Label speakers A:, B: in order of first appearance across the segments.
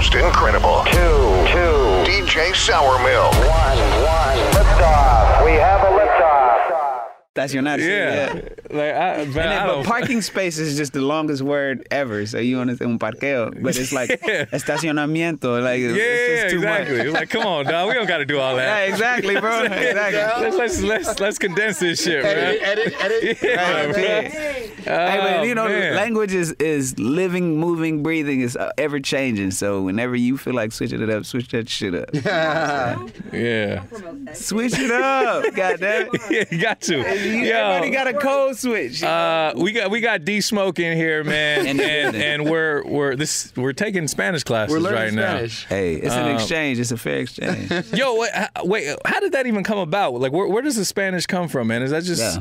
A: just incredible.
B: Two, two,
A: DJ Sour Milk.
B: one, one.
C: Estacionarse.
D: Yeah. Like, I,
C: And then,
D: I
C: but parking space is just the longest word ever. So you want to say un parqueo, but it's like
D: Yeah.
C: estacionamiento. Like
D: Yeah,
C: it's just too
D: exactly.
C: much.
D: It's like, come on, dog. We don't got to do all that.
C: Yeah,
D: that.
C: exactly, bro. Exactly.
D: Let's, let's let's let's condense this shit, man.
E: edit, edit.
D: Yeah,
C: Right,
D: bro.
C: hey,
D: Oh,
C: but you know,
D: man.
C: language is is living, moving, breathing. is uh, ever changing. So whenever you feel like switching it up, switch that shit up.
D: Yeah,
C: switch it up. God damn it.
D: yeah, you got to.
C: Everybody
D: Yo,
C: got a code switch.
D: uh, we got we got D Smoke in here, man,
C: In
D: and and, we're we're this we're taking Spanish classes
E: We're
D: right
E: learning Spanish.
C: hey, it's an
D: um,
C: exchange. It's a fair exchange.
D: Yo, wait, wait, how did that even come about? Like, where, where does the Spanish come from, man? Is that just
C: Yeah.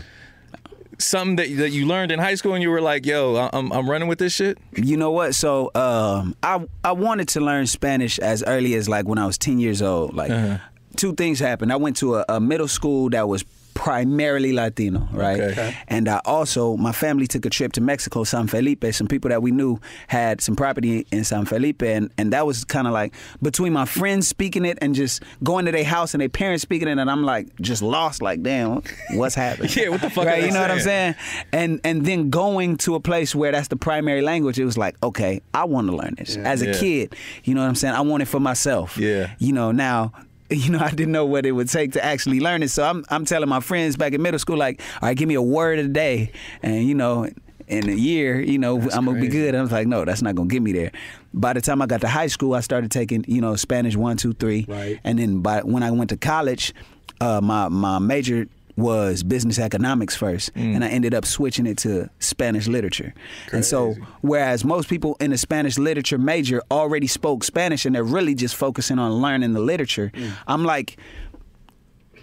D: something that that you learned in high school and you were like, yo, I- I'm I'm running with this shit?
C: You know what? So um, I I wanted to learn Spanish as early as like when I was ten years old. Like
D: Uh-huh.
C: two things happened. I went to a, a middle school that was primarily Latino, right?
D: Okay.
C: And I also my family took a trip to Mexico, San Felipe. Some people that we knew had some property in San Felipe, and and that was kind of like between my friends speaking it and just going to their house and their parents speaking it, and I'm like just lost, like damn, what's happening?
D: Yeah, what the fuck
C: Right? You know what I'm
D: saying?
C: saying? And and then going to a place where that's the primary language, it was like, okay, I want to learn this as a
D: Yeah.
C: kid. You know what I'm saying? I want it for myself.
D: Yeah.
C: You know now. You know, I didn't know what it would take to actually learn it. So I'm, I'm telling my friends back in middle school, like, all right, give me a word a day, and you know, in a year, you know, I'm gonna be
D: crazy.
C: good. I was like, no, that's not gonna get me there. By the time I got to high school, I started taking, you know, Spanish one, two, three,
E: Right.
C: and then by when I went to college, uh, my my major was business economics first,
D: Mm.
C: and I ended up switching it to Spanish literature. And so, whereas most people in the Spanish literature major already spoke Spanish and they're really just focusing on learning the literature,
D: Mm.
C: I'm like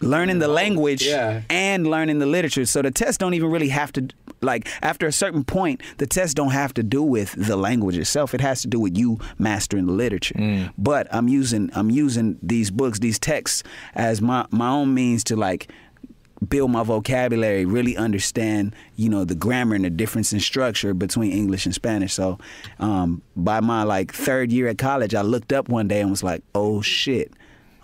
C: learning the language
E: Yeah.
C: and learning the literature. So the tests don't even really have to like after a certain point, the tests don't have to do with the language itself. It has to do with you mastering the literature. But I'm using I'm using these books, these texts as my my own means to like build my vocabulary, really understand, you know, the grammar and the difference in structure between English and Spanish. So, um, by my like third year at college, I looked up one day and was like, "Oh shit."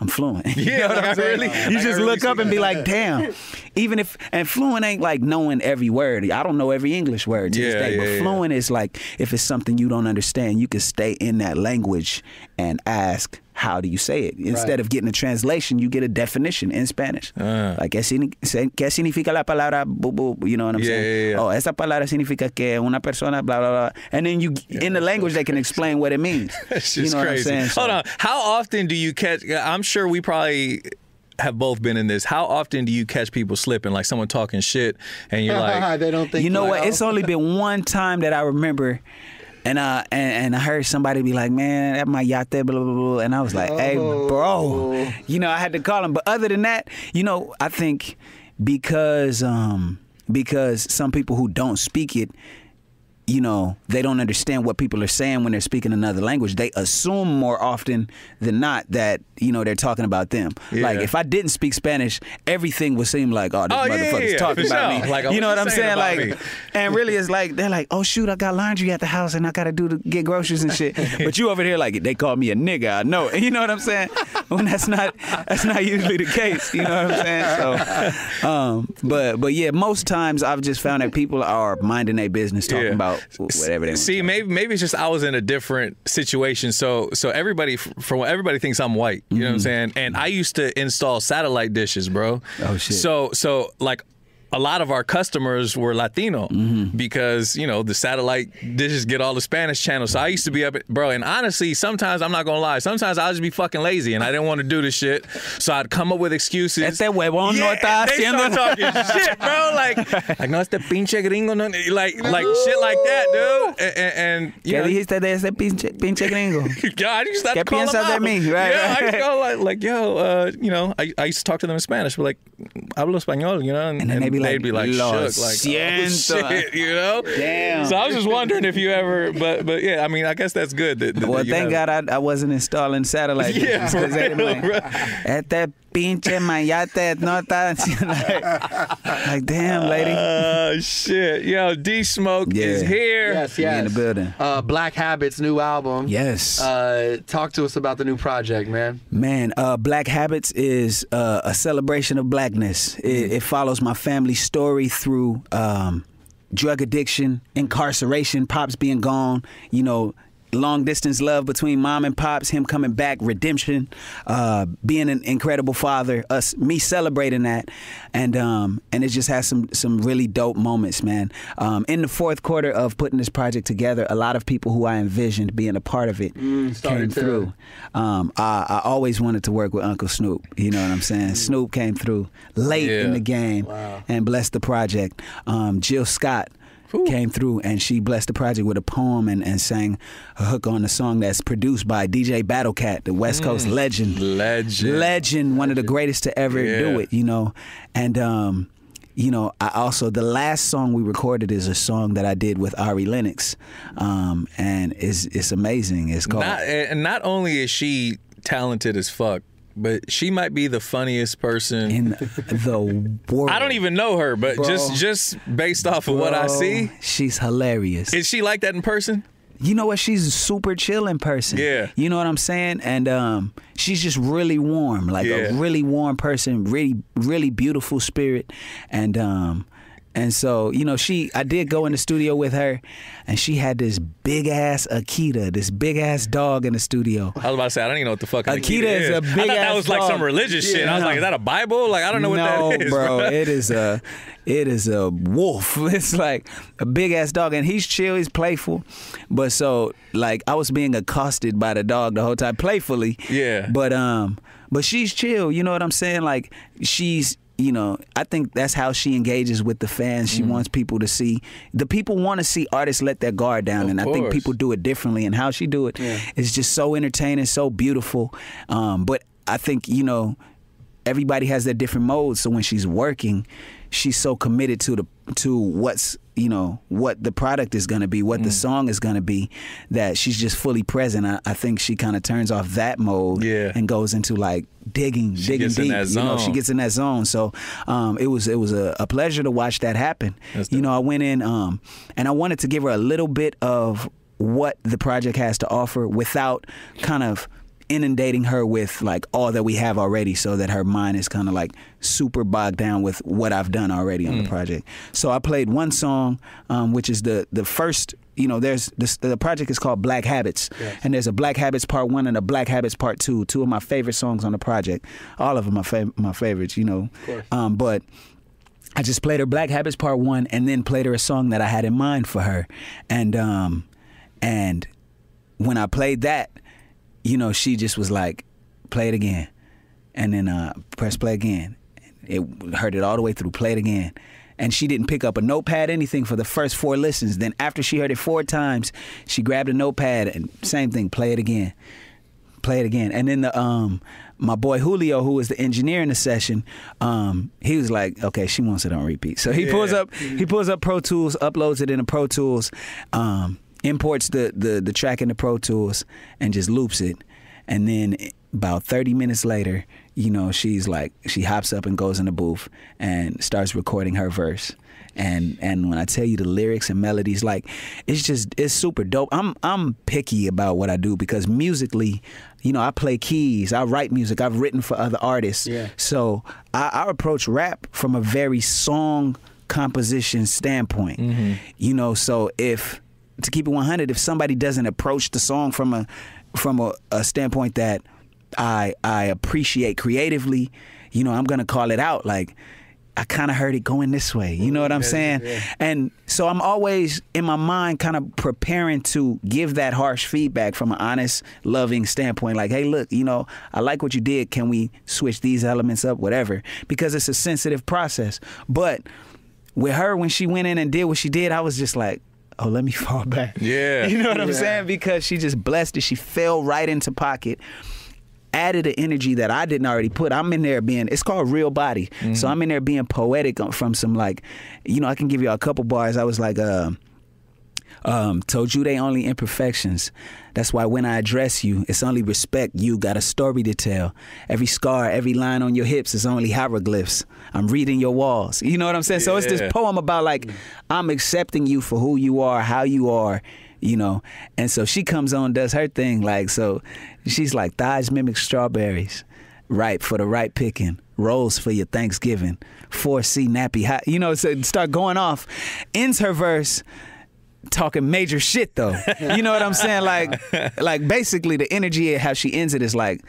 C: I'm fluent. You
D: Yeah,
C: know what
D: like
C: I'm saying?
D: really-
C: you
D: I
C: just look up and be
D: that.
C: like, damn. Even if and fluent ain't like knowing every word. I don't know every English word to
D: Yeah,
C: this day.
D: yeah,
C: but fluent is like if it's something you don't understand, you can stay in that language and ask how do you say it? Instead of getting a translation, you get a definition in Spanish.
D: Ah.
C: Like, ¿qué, signi- se- ¿qué significa la palabra bu, bu? You know what I'm
D: Yeah,
C: saying?
D: yeah, yeah.
C: Oh, esa palabra significa que una persona, blah, blah, blah. And then you, in the language, they can explain what it means.
D: That's
C: you
D: just
C: know
D: crazy.
C: what I'm saying? So-
D: Hold on. How often do you catch? I'm sure we probably have both been in this. How often do you catch people slipping, like someone talking shit, and you're like,
E: they don't think
C: You know
E: like,
C: what? It's only been one time that I remember, and uh, and, and I heard somebody be like, "Man, that my yacht there," blah blah blah, and I was like, "Hey, bro," you know, I had to call him. But other than that, you know, I think because um because some people who don't speak it. You know, they don't understand what people are saying when they're speaking another language. They assume more often than not that, you know, they're talking about them. Like, if I didn't speak Spanish, everything would seem like, oh, this
D: Oh, yeah, yeah,
C: motherfucker's
D: yeah,
C: talking about
D: sure.
C: me.
D: Like, oh,
C: you know
D: what
C: I'm
D: saying?
C: Like,
D: me?
C: and really, it's like they're like, "Oh shoot, I got laundry at the house and I gotta do to get groceries and shit." but you over here like they call me a nigga. I know, you know what I'm saying? When that's not that's not usually the case. You know what I'm saying? So, um, but but yeah, most times I've just found that people are minding their business, talking
D: Yeah.
C: About whatever want.
D: See, maybe maybe it's just I was in a different situation. So so everybody from everybody thinks I'm white. You know what I'm saying? And I used to install satellite dishes, bro.
C: Mm-hmm. Oh, shit.
D: So so like. A lot of our customers were Latino
C: Mm-hmm.
D: because you know the satellite dishes get all the Spanish channels. So I used to be up, at, bro. And honestly, sometimes I'm not gonna lie. Sometimes I'll just be fucking lazy and I didn't want to do this shit. So I'd come up with excuses.
C: Este huevón no
D: Yeah,
C: está
D: they
C: haciendo
D: start talking shit, bro. Like, like no, este pinche gringo, no, like, like shit like that, dude. And, and, and you
C: ¿Qué
D: know,
C: dijiste de ese pinche, pinche gringo?
D: Yo, I have
C: ¿Qué
D: to
C: piensas de mí? Right,
D: yeah, I
C: right.
D: go like, like, yo, uh, you know, I, I used to talk to them in Spanish, but like, hablo español, you know, and,
C: And then they'd be like,
D: they'd be like,
C: "Lo
D: shook, like,
C: siento."
D: oh, shit, you know.
C: Damn.
D: So I was just wondering if you ever, but but yeah, I mean, I guess that's good. That, that
C: Well,
D: you
C: thank God I, I wasn't installing satellite
D: Yeah,
C: dishes, 'cause they'd be
D: for
C: like,
D: real, bro.
C: Este pinche mayate nota. like, like, damn, lady.
D: Oh shit. Yo, D Smoke
C: Yeah.
D: is here.
E: Yes,
C: We
E: yes.
C: in the building.
E: Uh, Black Habits new album.
C: Yes.
E: Uh, talk to us about the new project, man.
C: Man, uh, Black Habits is uh, a celebration of blackness. It, it follows my family story through um, drug addiction, incarceration, pops being gone, you know, long distance love between mom and pops, him coming back, redemption, uh, being an incredible father, us, me celebrating that, and um, and it just has some some really dope moments, man. Um, in the fourth quarter of putting this project together, a lot of people who I envisioned being a part of it came
E: to-
C: through. Um, I, I always wanted to work with Uncle Snoop. You know what I'm saying? Snoop came through late in the game and blessed the project. Um, Jill Scott came through and she blessed the project with a poem and, and sang a hook on the song that's produced by DJ Battlecat, the West Coast legend.
D: Legend.
C: Legend, one of the greatest to ever do it, you know. And um, you know, I also the last song we recorded is a song that I did with Ari Lennox, um, and it's it's amazing. It's called
D: Not and not only is she talented as fuck, but she might be the funniest person.
C: in the world.
D: I don't even know her, but
C: Bro.
D: just just based off of what I see,
C: she's hilarious.
D: is she like that in person?
C: you know what? She's a super chill in person.
D: Yeah.
C: You know what I'm saying? And um, she's just really warm, like
D: Yeah.
C: a really warm person, really, really beautiful spirit. And um, and so you know, she, I did go in the studio with her, and she had this big ass Akita, this big ass dog in the studio.
D: I was about to say I don't even know what the fuck
C: Akita
D: Akita
C: is a
D: I
C: big
D: thought that was like some religious shit. I was like, is that a Bible? Like I don't know what
C: no,
D: that is,
C: bro. It is a, it is a wolf. It's like a big ass dog, and he's chill. He's playful, but so like I was being accosted by the dog the whole time, playfully.
D: Yeah.
C: But um, but she's chill. You know what I'm saying? Like she's. You know, I think that's how she engages with the fans.
D: Mm.
C: She wants people to see the people want to see artists let their guard down,
D: Of
C: and I think people do it differently. And how she do it it is just so entertaining, so beautiful. Um, but I think you know, everybody has their different modes. So when she's working, she's so committed to the to what's you know what the product is going to be,
D: Mm.
C: what the song is going to be, that she's just fully present. I, I think she kind of turns off that mode
D: Yeah.
C: and goes into like digging, digging
D: gets in
C: deep. You know, she gets in that zone. So um, it was it was a, a pleasure to watch that happen.
D: That's
C: you
D: dope.
C: know, I went in um, and I wanted to give her a little bit of what the project has to offer without kind of inundating her with like all that we have already so that her mind is kind of like super bogged down with what I've done already on
D: Mm.
C: the project. So I played one song um, which is the the first you know there's this, the project is called Black Habits. And there's a Black Habits part 1 and a Black Habits part 2 two of my favorite songs on the project. All of them are fav- my favorites you know. Um, but I just played her Black Habits Part One, and then played her a song that I had in mind for her, and um, and when I played that, you know, she just was like, "Play it again," and then uh, press play again. It heard it all the way through. Play it again. And she didn't pick up a notepad, anything for the first four listens. Then after she heard it four times, she grabbed a notepad and same thing, play it again play it again. And then the um my boy Julio, who was the engineer in the session, um, he was like, okay, she wants it on repeat. So he pulls up he pulls up Pro Tools, uploads it into Pro Tools, um, imports the, the the track into Pro Tools and just loops it. And then about 30 minutes later, you know, she's like she hops up and goes in the booth and starts recording her verse and and when I tell you the lyrics and melodies, like it's just it's super dope. I'm I'm picky about what I do because musically, you know, I play keys, I write music, I've written for other artists.
E: Yeah.
C: So I, I approach rap from a very song composition standpoint. Mm-hmm. You know, so if to keep it 100, if somebody doesn't approach the song from a from a, a standpoint that I I appreciate creatively, you know, I'm gonna call it out like. I kind of heard it going this way. You know what I'm saying? And so I'm always in my mind kind of preparing to give that harsh feedback from an honest, loving standpoint. Like, hey, look, you know, I like what you did. Can we switch these elements up? Whatever. Because it's a sensitive process. But with her, when she went in and did what she did, I was just like, oh, let me fall back.
D: Yeah.
C: You know what I'm saying? Because she just blessed it. She fell right into pocket added the energy that I didn't already put. I'm in there being it's called real body. So I'm in there being poetic from some like you know, I can give you a couple bars. I was like uh Um, told you they only imperfections. That's why when I address you, it's only respect. You got a story to tell. Every scar, every line on your hips is only hieroglyphs. I'm reading your walls. You know what I'm saying? So it's this poem about like I'm accepting you for who you are, how you are, you know. And so she comes on, does her thing, like so. She's like thighs mimic strawberries, ripe for the right picking, rolls for your Thanksgiving, four C nappy hot. You know, so start going off. Ends her verse talking major shit though. You know what I'm saying? Like, like basically the energy of how she ends it is like,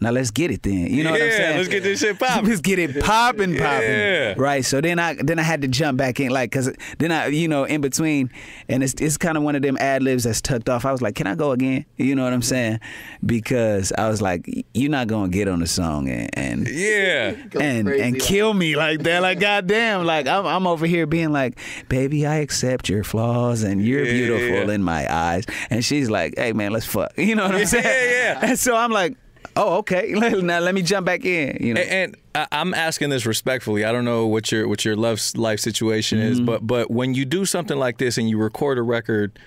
C: now let's get it then. You know what I'm saying?
D: let's get this shit popping.
C: Let's get it popping, popping.
D: Yeah.
C: Right. So then I then I had to jump back in, like, cause then I, you know, in between, and it's it's kind of one of them ad libs that's tucked off. I was like, can I go again? You know what I'm saying? Because I was like, you're not gonna get on the song and and
D: Yeah.
C: and
E: crazy
C: and
E: like
C: kill me like that. Like goddamn, like I'm I'm over here being like, baby, I accept your flaws and you're
D: Yeah,
C: beautiful
D: yeah.
C: in my eyes. And she's like, hey man, let's fuck. You know what I'm
D: Yeah,
C: saying?
D: yeah.
C: And so I'm like, oh okay, now let me jump back in. You know.
D: And, and I'm asking this respectfully. I don't know what your what your love life situation
C: Mm-hmm.
D: is, but but when you do something like this and you record a record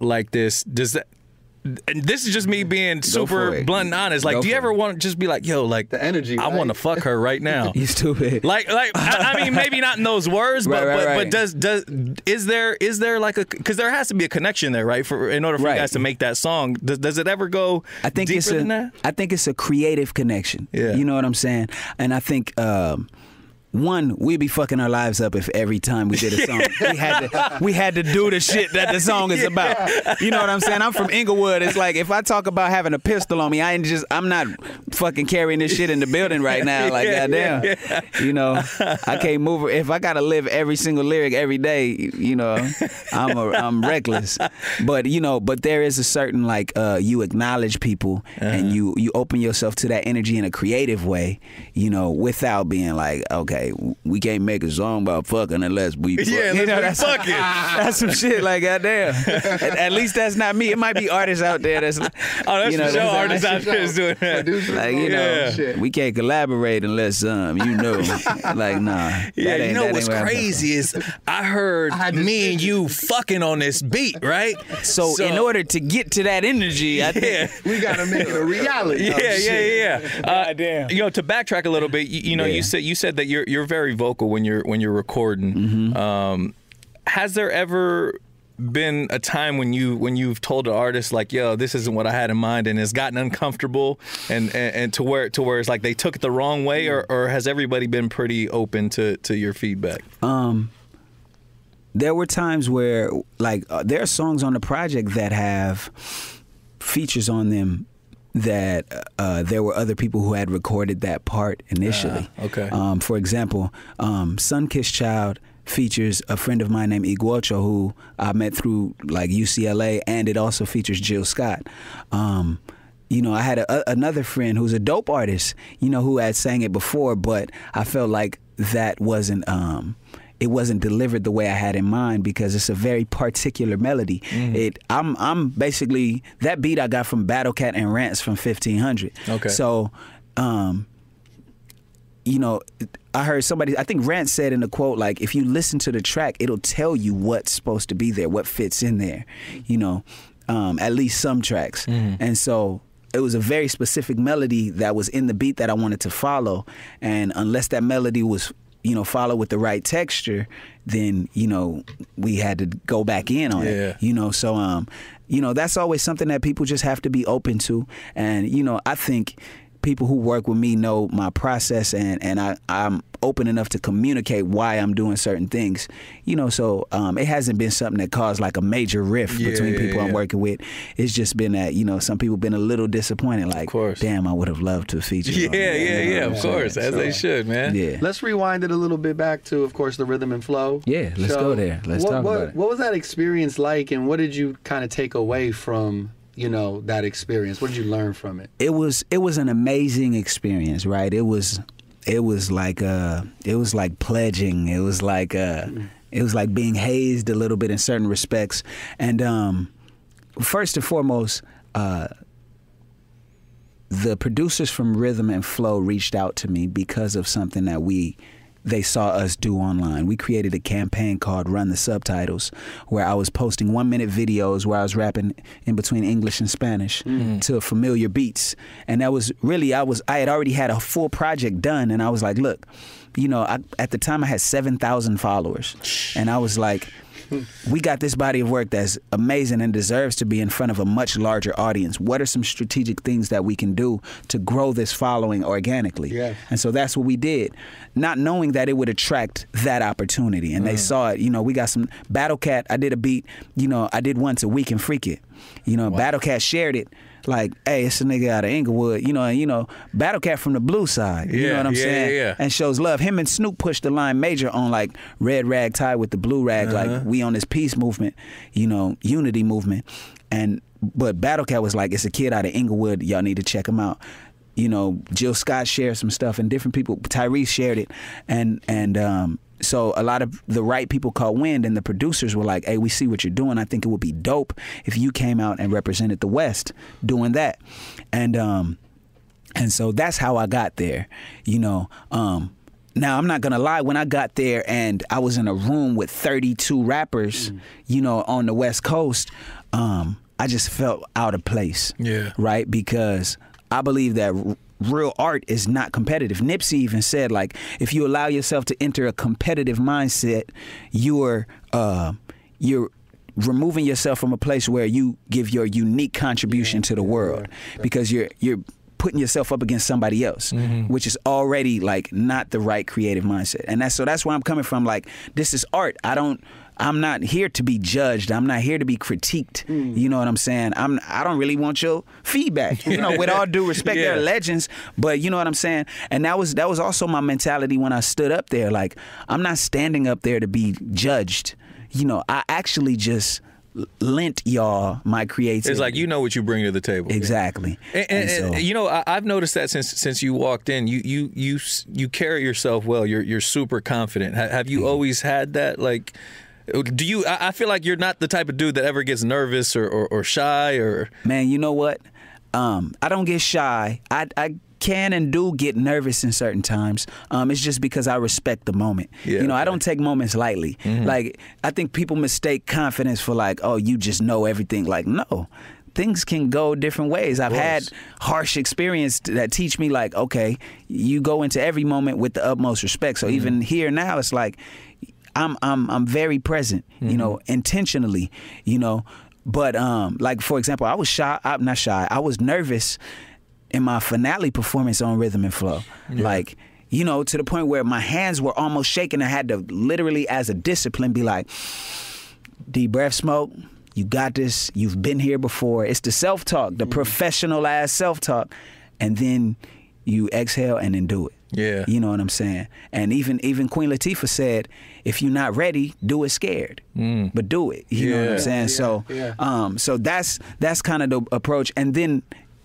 D: like this, does that? And this is just me being super blunt and honest. Like,
C: Go
D: do you ever
C: it.
D: want to just be like, "Yo, like
E: The energy,
D: I
E: right?
D: want to fuck her right now."
C: you stupid.
D: Like, like I, I mean, maybe not in those words, but
C: Right,
D: but,
C: right.
D: but does does is there is there like a because there has to be a connection there, right? For in order for you guys to make that song, does, does it ever go
C: I think it's a? I think it's a creative connection.
D: Yeah.
C: You know what I'm saying? And I think um, one, we'd be fucking our lives up if every time we did a song we had to we had to do the shit that the song is about. You know what I'm saying? I'm from Inglewood. It's like if I talk about having a pistol on me, I ain't just I'm not fucking carrying this shit in the building right now. Like
D: Yeah,
C: goddamn.
D: yeah,
C: You know, I can't move if I gotta live every single lyric every day, you know, I'm a, I'm reckless. But you know, but there is a certain like uh, you acknowledge people and you you open yourself to that energy in a creative way, you know, without being like, okay, we can't make a song about fucking unless we fuck.
D: Yeah,
C: You know, that's,
D: fucking.
C: that's some shit like goddamn. at, at least that's not me. It might be artists out there that's
D: Oh, that's
C: you know,
D: for sure.
C: that's-
D: Artists out there is doing that.
C: Like you know,
E: that shit.
C: we can't collaborate unless um, you know, like nah.
D: Yeah, you know what's
C: ain't where I'm from.
D: crazy is I heard
E: had this
D: me and you fucking on this beat, right?
C: So, in order to get to that energy, I think
D: yeah.
E: We gotta make it a reality.
D: Yeah, yeah, yeah, yeah. Uh,
C: Goddamn.
D: You know, to backtrack a little bit, you, you know,
C: Yeah.
D: you said you said that you're you're very vocal when you're when you're recording.
C: Mm-hmm.
D: Um, has there ever been a time when you when you've told an artist like, "Yo, this isn't what I had in mind," and it's gotten uncomfortable, and and, and to where to where it's like they took it the wrong way, or, or has everybody been pretty open to to your feedback?
C: um there were times where like uh, there are songs on the project that have features on them that uh, there were other people who had recorded that part initially.
D: Ah, okay.
C: Um, for example, um, Sun Kiss Child features a friend of mine named Iguocho who I met through like UCLA, and it also features Jill Scott. Um, you know, I had a, another friend who's a dope artist, you know, who had sang it before, but I felt like that wasn't um it wasn't delivered the way I had in mind because it's a very particular melody. It I'm I'm basically that beat I got from Battle Cat and Rance from 1500.
D: Okay.
C: So um you know, I heard somebody, I think Rance said in the quote, like, if you listen to the track, it'll tell you what's supposed to be there, what fits in there, you know, um, at least some tracks. And so it was a very specific melody that was in the beat that I wanted to follow. And unless that melody was, you know, follow with the right texture, then, you know, we had to go back in on
D: Yeah.
C: it. You know, so um, you know, that's always something that people just have to be open to. And, you know, I think people who work with me know my process and, and I, I'm open enough to communicate why I'm doing certain things. You know, so um, it hasn't been something that caused like a major rift
D: Yeah,
C: between
D: yeah,
C: people I'm working with. It's just been that, you know, some people been a little disappointed, like, damn, I would have loved to feature.
D: Yeah,
C: on
D: yeah,
C: you know
D: yeah. Of course,
C: saying?
D: as they should, man.
C: Yeah.
E: Let's rewind it a little bit back to, of course, the rhythm and flow.
C: Yeah, let's
E: show.
C: go there. Let's
E: what,
C: talk
E: what,
C: about it.
E: What was that experience like, and what did you kind of take away from, you know, that experience? What did you learn from it?
C: it was it was an amazing experience, right? It was it was like uh it was like pledging. It was like uh it was like being hazed a little bit in certain respects. And um first and foremost, uh the producers from Rhythm and Flow reached out to me because of something that we they saw us do online. We created a campaign called Run the Subtitles, where I was posting one minute videos where I was rapping in between English and Spanish mm. Mm. to familiar beats. And that was really, I was, I had already had a full project done, and I was like, look, you know, I, at the time I had 7,000 followers. And I was like, we got this body of work that's amazing and deserves to be in front of a much larger audience. What are some strategic things that we can do to grow this following organically?
E: Yeah.
C: And so that's what we did, not knowing that it would attract that opportunity. And they mm. saw it. You know, we got some Battle Cat. I did a beat. You know, I did once a week and Freak It. You know, Battle Cat shared it. Like, hey, it's a nigga out of Inglewood, you know, and you know, Battle Cat from the blue side. You know what I'm
D: yeah,
C: saying?
D: yeah, yeah.
C: And shows love. Him and Snoop pushed the line major on like red rag tie with the blue rag,
D: Uh-huh.
C: like we on this peace movement, you know, unity movement. And but Battle Cat was like, it's a kid out of Inglewood. Y'all need to check him out. You know, Jill Scott shared some stuff, and different people. Tyrese shared it, and and um, so a lot of the right people caught wind, and the producers were like, "Hey, we see what you're doing. I think it would be dope if you came out and represented the West doing that." And um, and so that's how I got there. You know, um, now I'm not gonna lie. When I got there and I was in a room with 32 rappers, you know, on the West Coast, um, I just felt out of place.
D: Yeah.
C: Right, because I believe that. Real art is not competitive. Nipsey even said, like, if you allow yourself to enter a competitive mindset, you're uh, you're removing yourself from a place where you give your unique contribution to the world because you're you're putting yourself up against somebody else which is already like not the right creative mindset. And that's so that's where i'm coming from. Like this is art. I don't i'm not here to be judged. I'm not here to be critiqued. Mm. You know what i'm saying? I'm i don't really want your feedback you know with all due respect they're legends but you know what i'm saying? And that was that was also my mentality when i stood up there. Like i'm not standing up there to be judged. You know i actually just lent y'all my creativity.
D: It's like you know what you bring to the table.
C: exactly.
D: And, and,
C: And so-
D: and, you know, I, I've noticed that since since you walked in, you you you you carry yourself well. You're you're super confident. Have you. always had that? Like, do you? I, I feel like you're not the type of dude that ever gets nervous or or, or shy or.
C: Man, you know what? Um, I don't get shy. I, I can and do get nervous in certain times. Um, it's just because I respect the moment.
D: Yeah,
C: you know, I don't take moments lightly. Like I think people mistake confidence for like, oh, you just know everything. Like, no. Things can go different ways. I've had harsh experience that teach me like, okay, you go into every moment with the utmost respect. So even here now, it's like I'm I'm I'm very present, you know, intentionally, you know. But um, like for example, I was shy. I'm not shy. I was nervous in my finale performance on Rhythm and Flow, like you know, to the point where my hands were almost shaking. I had to literally, as a discipline, be like, deep breath, smoke. You got this. You've been here before. It's the self talk, the professional ass self talk, and then you exhale and then do it.
D: Yeah.
C: You know what I'm saying? And even even Queen Latifah said, if you're not ready, do it scared, but do it. You know what I'm saying? so,
E: yeah.
C: um, so that's that's kind of the approach, and then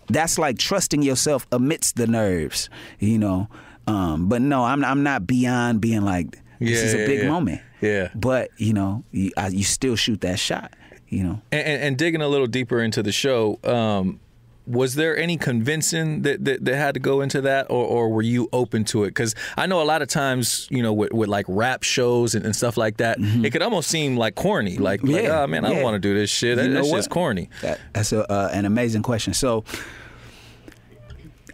C: that's like trusting yourself amidst the nerves. You know, um, but no, I'm I'm not beyond being like this
D: Yeah,
C: is a
D: yeah,
C: big
D: yeah.
C: moment.
D: Yeah.
C: But you know, you, I, you still shoot that shot. You know.
D: And, and, and digging a little deeper into the show, um, was there any convincing that, that, that had to go into that, or, or were you open to it? Because I know a lot of times, you know, with, with like rap shows and, and stuff like that, it could almost seem like corny. Like, like
C: Mm-hmm. Yeah,
D: oh man, I don't want to do this shit. That,
C: You
D: that's just corny.
C: That, that's a, uh, an amazing question. So,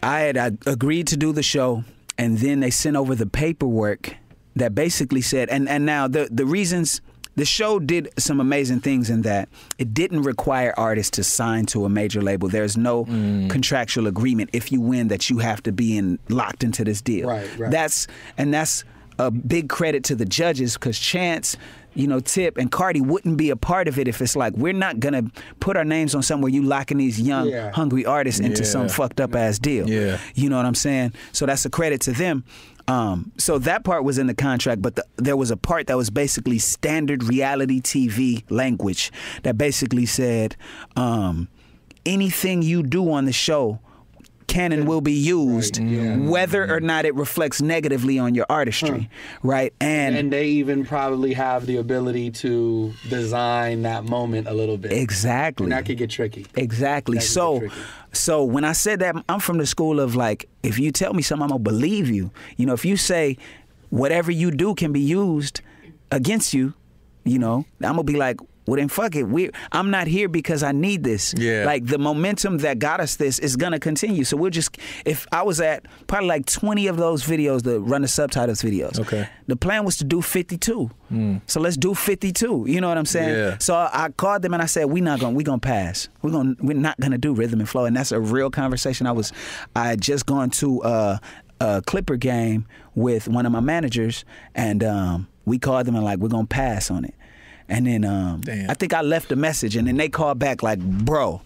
C: I had uh, agreed to do the show, and then they sent over the paperwork that basically said, and and now the the reasons. The show did some amazing things in that it didn't require artists to sign to a major label. There's no
E: Mm.
C: contractual agreement if you win that you have to be in locked into this deal.
E: Right, right.
C: That's and that's a big credit to the judges because Chance, you know, Tip and Cardi wouldn't be a part of it if it's like we're not gonna put our names on somewhere you locking these young,
E: Yeah.
C: hungry artists into some fucked up ass deal.
D: Yeah.
C: You know what I'm saying? So that's a credit to them. Um, so that part was in the contract, but the, there was a part that was basically standard reality TV language that basically said um, anything you do on the show can and will be used, whether or not it reflects negatively on your artistry, right? And,
E: and they even probably have the ability to design that moment a little bit.
C: exactly,
E: And that could get tricky.
C: Exactly.
E: That
C: So, so when I said that, I'm from the school of like, if you tell me something, I'm gonna believe you. You know, if you say whatever you do can be used against you. You know, I'm gonna be like, well then fuck it. We I'm not here because I need this.
D: Yeah.
C: Like the momentum that got us this is gonna continue. So we'll just if I was at probably like 20 of those videos, the run the subtitles videos.
D: Okay.
C: The plan was to do 52. So let's do 52. You know what I'm saying?
D: Yeah.
C: So I called them and I said, "We not gonna we gonna pass. We're gonna we're not gonna do rhythm and flow." And that's a real conversation. I was I had just gone to uh, a Clipper game with one of my managers, and um, we called them and like we're gonna pass on it. And then um,
D: Damn.
C: I think I left a message, and then they called back like, "Bro,"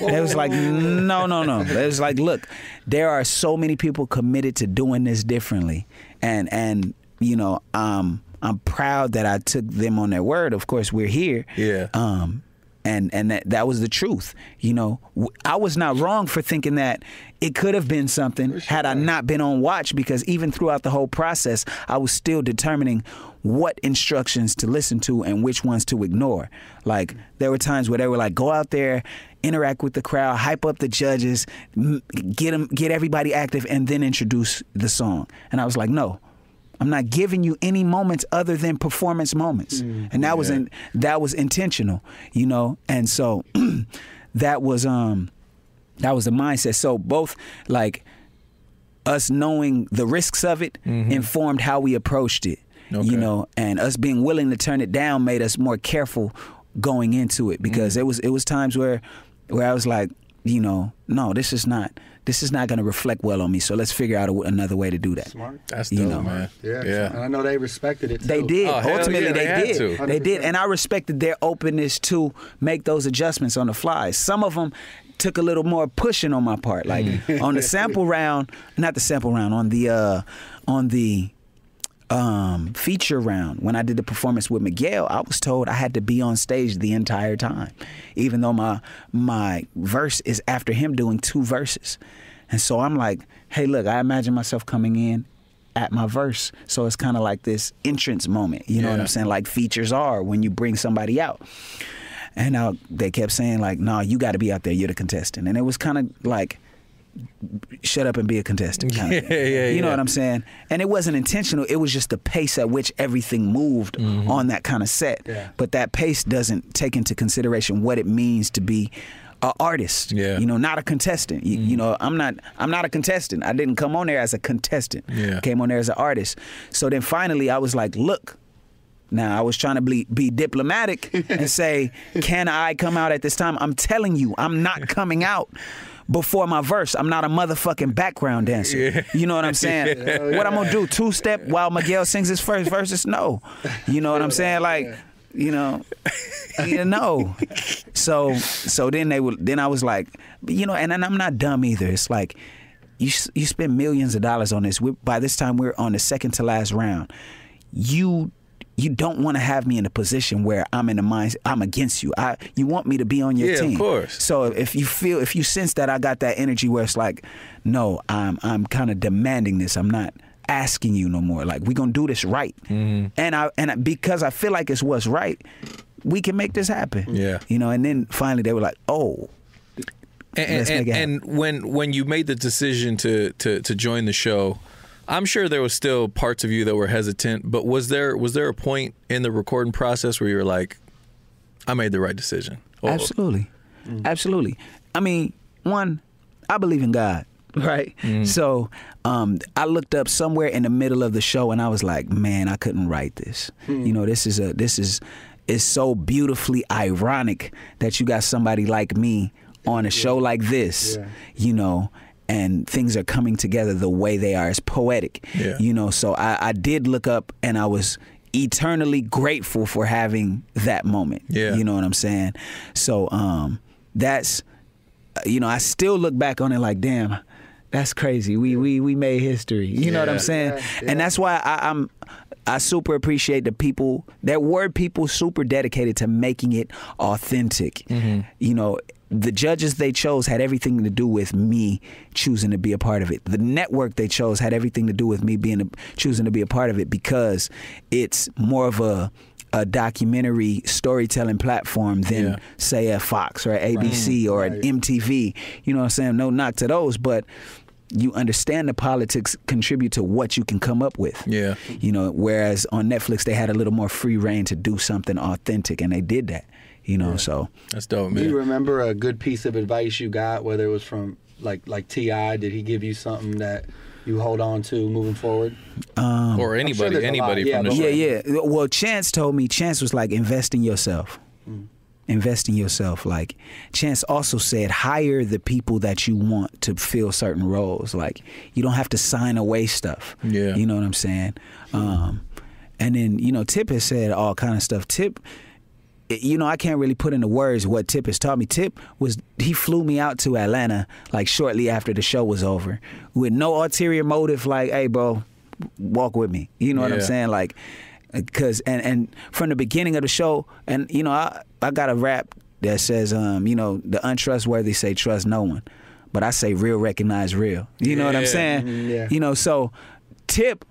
C: it was like, "No, no, no." It was like, "Look, there are so many people committed to doing this differently, and and you know, um, I'm proud that I took them on their word. Of course, we're here.
D: Yeah.
C: Um, and and that that was the truth. You know, I was not wrong for thinking that it could have been something had I not been on watch because even throughout the whole process, I was still determining what instructions to listen to and which ones to ignore. Like there were times where they were like, "Go out there." Interact with the crowd, hype up the judges, get them, get everybody active, and then introduce the song. And I was like, no, I'm not giving you any moments other than performance moments, mm, and that was in, that was intentional, you know. And so that was um that was the mindset. So both like us knowing the risks of it mm-hmm. informed how we approached it,
D: Okay.
C: you know, and us being willing to turn it down made us more careful going into it because mm. it was it was times where where I was like, you know, no, this is not this is not going to reflect well on me. So let's figure out a, another way to do that.
E: Smart.
D: That's
C: You know.
D: man.
E: Yeah.
D: yeah.
E: And I know they respected it too.
C: They did.
D: Oh,
C: Ultimately,
D: yeah,
C: they,
D: they
C: did.
D: to.
C: They did, and I respected their openness to make those adjustments on the fly. Some of them took a little more pushing on my part, like on the sample round, not the sample round, on the uh, on the um, feature round when I did the performance with Miguel, I was told I had to be on stage the entire time, even though my my verse is after him doing two verses, and so I'm like, hey, look, I imagine myself coming in at my verse, so it's kind of like this entrance moment, you know what I'm saying? Like features are when you bring somebody out. And uh, they kept saying like, "No, you got to be out there. You're the contestant." And it was kind of like, "Shut up and be a contestant." Kind of
D: Yeah, yeah,
C: You know
D: yeah.
C: what I'm saying? And it wasn't intentional. It was just the pace at which everything moved
D: Mm-hmm.
C: on that kind of set.
E: Yeah.
C: But that pace doesn't take into consideration what it means to be an artist.
D: Yeah.
C: You know, not a contestant. You, you know, I'm not. I'm not a contestant. I didn't come on there as a contestant.
D: Yeah.
C: Came on there as an artist. So then finally, I was like, look. Now I was trying to be, be diplomatic and say, "Can I come out at this time?" I'm telling you, I'm not coming out before my verse. I'm not a motherfucking background dancer. You know what I'm saying? What I'm gonna do? Two step while Miguel sings his first verses? No. You know what I'm saying? Like, you know, you know. So so then they would. Then I was like, you know, and, and I'm not dumb either. It's like. You, you spend millions of dollars on this. we by this time, we're on the second to last round. You you don't want to have me in a position where I'm in the mind I'm against you. I you want me to be on your
D: Yeah, of course.
C: So if you feel if you sense that I got that energy where it's like, no, I'm I'm kind of demanding this. I'm not asking you no more. Like we're gonna do this right.
D: Mm-hmm.
C: And I and I, because I feel like it's what's right, we can make this happen.
D: Yeah.
C: You know. And then finally they were like, oh,
D: And, and, and when when you made the decision to, to to join the show, I'm sure there was still parts of you that were hesitant. But was there was there a point in the recording process where you were like, I made the right decision? Or-
C: Absolutely. Mm. Absolutely. I mean, one, I believe in God, right? Mm. So um, I looked up somewhere in the middle of the show and I was like, man, I couldn't write this. Hmm. You know, this is a this is it's so beautifully ironic that you got somebody like me on a show like this,
E: Yeah.
C: you know, and things are coming together the way they are. It's poetic.
D: Yeah.
C: You know, so I, I did look up and I was eternally grateful for having that moment.
D: Yeah.
C: You know what I'm saying? So um that's uh, you know, I still look back on it like, damn, that's crazy. We we we made history. You know what I'm saying?
E: Yeah, yeah.
C: And that's why I, I'm I super appreciate the people. There were people super dedicated to making it authentic. You know, the judges they chose had everything to do with me choosing to be a part of it. The network they chose had everything to do with me being a, choosing to be a part of it because it's more of a a documentary storytelling platform than
D: Yeah.
C: say a Fox or a ABC or an MTV. You know what I'm saying? No knock to those, but you understand the politics contribute to what you can come up with.
D: Yeah.
C: You know, whereas on Netflix they had a little more free reign to do something authentic, and they did that. You know, so
D: That's dope, man.
E: Do you remember a good piece of advice you got, whether it was from like like T.I.? Did he give you something that you hold on to moving forward?
D: Or anybody,
E: there's a
D: anybody
E: yeah,
D: from the
E: but-
D: show.
C: Yeah, yeah. Well, Chance told me Chance was like invest in yourself. Invest in yourself. Like Chance also said, hire the people that you want to fill certain roles. Like you don't have to sign away stuff.
D: Yeah.
C: you know what I'm saying. Um, and then you know Tip has said all kind of stuff. Tip. You know, I can't really put into words what Tip has taught me. Tip was he flew me out to Atlanta like shortly after the show was over, with no ulterior motive. Like, hey, bro, walk with me. You know what I'm saying? Like, because and and from the beginning of the show, and you know, I I got a rap that says, um, you know, the untrustworthy say trust no one, but I say real recognize real. You know what I'm saying?
E: Mhm, yeah.
C: You know, so Tip.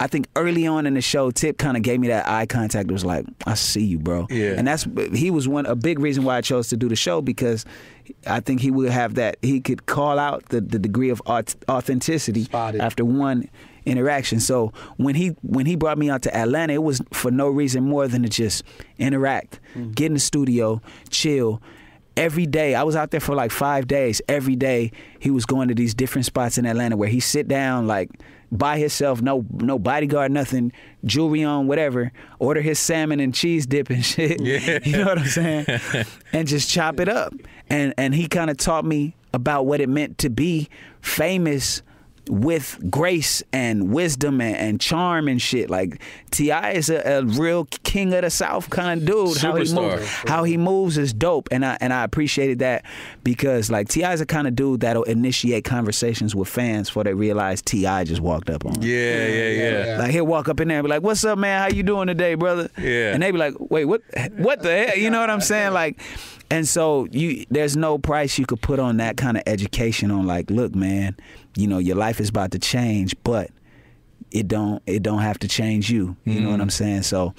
C: I think early on in the show, Tip kind of gave me that eye contact. It was like, "I see you, bro."
D: Yeah.
C: and that's he was one a big reason why I chose to do the show because I think he would have that he could call out the, the degree of aut- authenticity
E: Spotted.
C: after one interaction. So when he when he brought me out to Atlanta, it was for no reason more than to just interact, mm. get in the studio, chill. Every day, I was out there for like five days. Every day, he was going to these different spots in Atlanta where he sit down like by himself, no no bodyguard, nothing, jewelry on, whatever. Order his salmon and cheese dip and shit.
D: Yeah.
C: you know what I'm saying? and just chop it up. And and he kind of taught me about what it meant to be famous with grace and wisdom and, and charm and shit. Like T.I. is a, a real king of the South kind of dude. How he moves, how he moves is dope, and I and I appreciated that because like T.I. is a kind of dude that'll initiate conversations with fans before they realize T.I. just walked up on. him.
D: Yeah, yeah, yeah.
E: yeah.
C: Like he'll walk up in there and be like, "What's up, man? How you doing today, brother?"
D: Yeah.
C: And they be like, "Wait, what? What the hell?" You know what I'm saying? Like, and so you, there's no price you could put on that kind of education. On like, look, man, you know, your life is about to change, but it don't, it don't have to change you. You know what
D: Mm.
C: I'm saying? So.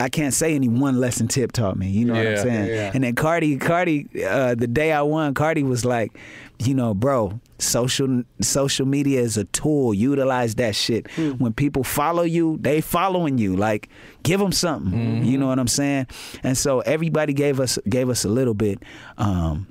C: I can't say any one lesson Tip taught me. You know what I'm saying?
E: Yeah, yeah.
C: And then Cardi, Cardi, uh, the day I won, Cardi was like, you know, bro, social social media is a tool. Utilize that shit. When people follow you, they following you. Like, give them something. You know what I'm saying? And so everybody gave us gave us a little bit. Um,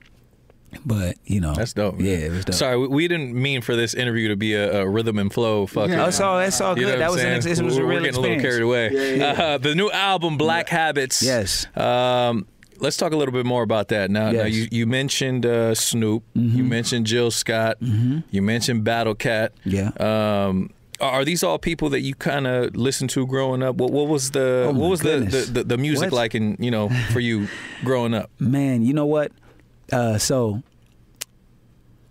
C: but you know,
D: That's dope. man.
C: Yeah, it was dope.
D: Sorry, we, we didn't mean for this interview to be a, a rhythm and flow fucking.
C: Oh, it's all it's all
D: You know
C: good. That
D: I'm
C: was an
D: saying?
C: ex- this was a
D: We're
C: real
D: getting a little carried away.
E: Yeah, yeah.
D: Uh, the new album, Black Habits.
C: Yes.
D: Um, let's talk a little bit more about that. Now, now
C: Yes. Mm-hmm.
D: you, you mentioned uh, Snoop. You mentioned Jill Scott. You mentioned Battle Cat.
C: Yeah.
D: Um, are these all people that you kind of listened to growing up? What, what was the
C: Oh,
D: what was the, the, the, the music
C: What?
D: like in you know for you growing up?
C: Man, you know what? Uh, so,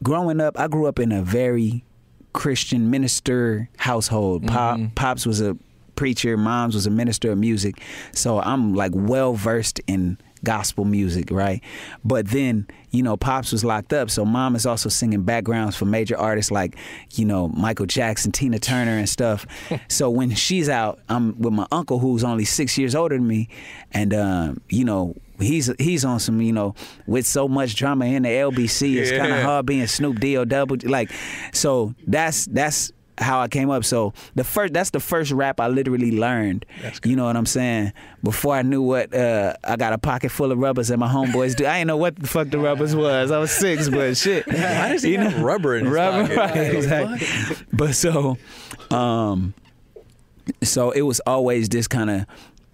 C: growing up, I grew up in a very Christian minister household. Pop, Pops was a preacher, Mom's was a minister of music. So I'm like well versed in gospel music, right? But then, you know, Pops was locked up, so Mom is also singing backgrounds for major artists like, you know, Michael Jackson, Tina Turner, and stuff. so when she's out, I'm with my uncle who's only six years older than me, and um, you know, he's he's on some, you know, with so much drama in the LBC, it's kind of hard being Snoop D O double like. So that's that's how I came up. So the first that's the first rap I literally learned. You know what I'm saying? Before I knew what uh, I got a pocket full of rubbers and my homeboys do. I didn't know what the fuck the rubbers was. I was six, but shit.
D: Why does he have rubber in his
C: rubber,
D: pocket?
C: right, exactly. But so, um, so it was always this kind of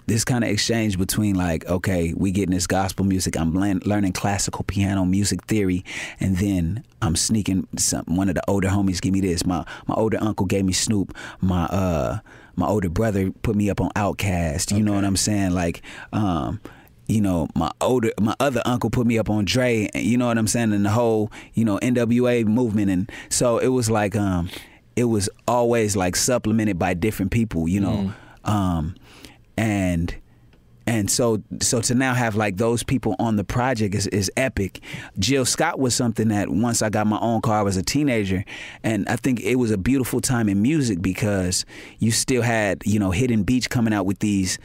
C: this kind of exchange between like, okay, we getting this gospel music. I'm learn, learning classical piano music theory, and then I'm sneaking. Some, one of the older homies give me this. My my older uncle gave me Snoop. My uh my older brother put me up on Outkast. You know what I'm saying? Like, um. You know, my older, my other uncle put me up on Dre, and you know what I'm saying, and the whole, you know, NWA movement, and so it was like, um, it was always like supplemented by different people, you know, um, and and so so to now have like those people on the project is, is epic. Jill Scott was something that once I got my own car I was a teenager and I think it was a beautiful time in music because you still had, you know, Hidden Beach coming out with these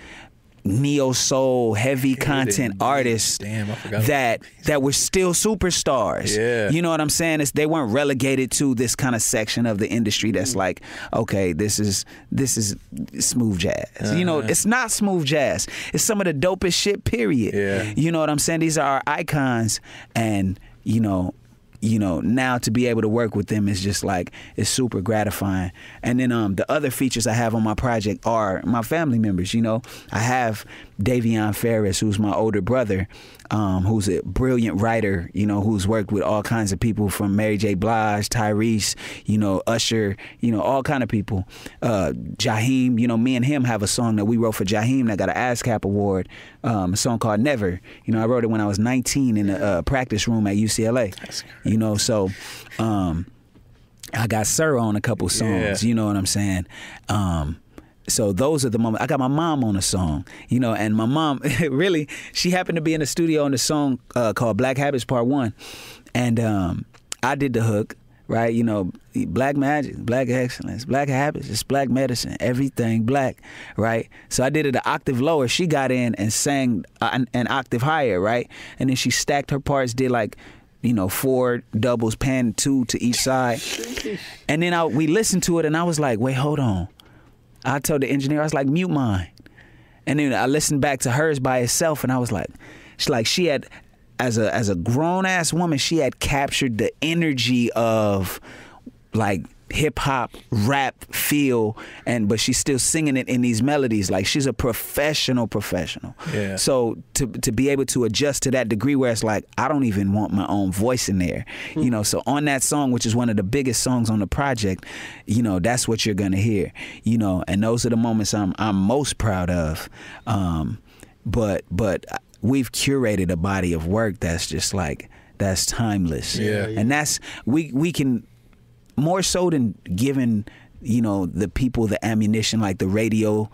C: neo soul, heavy content artists
D: Damn, I forgot
C: that that were still superstars.
D: Yeah.
C: You know what I'm saying? It's, they weren't relegated to this kind of section of the industry
D: Mm.
C: that's like, okay, this is this is smooth jazz. You know,
D: Uh-huh.
C: it's not smooth jazz. It's some of the dopest shit. Period.
D: Yeah.
C: You know what I'm saying? These are our icons, and you know. You know, now to be able to work with them is just like it's super gratifying. And then um the other features I have on my project are my family members. You know, I have Davion Farris, who's my older brother, um, who's a brilliant writer. You know, who's worked with all kinds of people from Mary J. Blige, Tyrese, you know, Usher, you know, all kind of people. Uh, Jaheim, you know, me and him have a song that we wrote for Jaheim that got an ASCAP award. Um, a song called Never. You know, I wrote it when I was 19 in a uh, practice room at UCLA. You know, so. Um, I got Sir on a couple songs.
D: Yeah.
C: You know what I'm saying? Um, so those are the moments. I got my mom on a song, you know, and my mom really she happened to be in the studio on the song uh, called Black Habits Part One, and um, I did the hook. Right, you know, black magic, black excellence, black habits, it's black medicine, everything black, right? So I did it an octave lower. She got in and sang uh, an, an octave higher, right? And then she stacked her parts, did like you know, four doubles, pan two to each side. And then I, we listened to it, and I was like, wait, hold on. I told the engineer, I was like, mute mine. And then I listened back to hers by itself, and I was like, she's like, she had, as a as a grown ass woman, she had captured the energy of like hip hop rap feel and but she's still singing it in these melodies. Like she's a professional professional.
D: Yeah.
C: so to to be able to adjust to that degree where it's like I don't even want my own voice in there. You know so on that song which is one of the biggest songs on the project you know that's what you're gonna hear. You know and those are the moments I'm I'm most proud of. Um but but we've curated a body of work that's just like that's timeless.
D: Yeah.
C: and that's we we can more so than giving you know the people the ammunition like the radio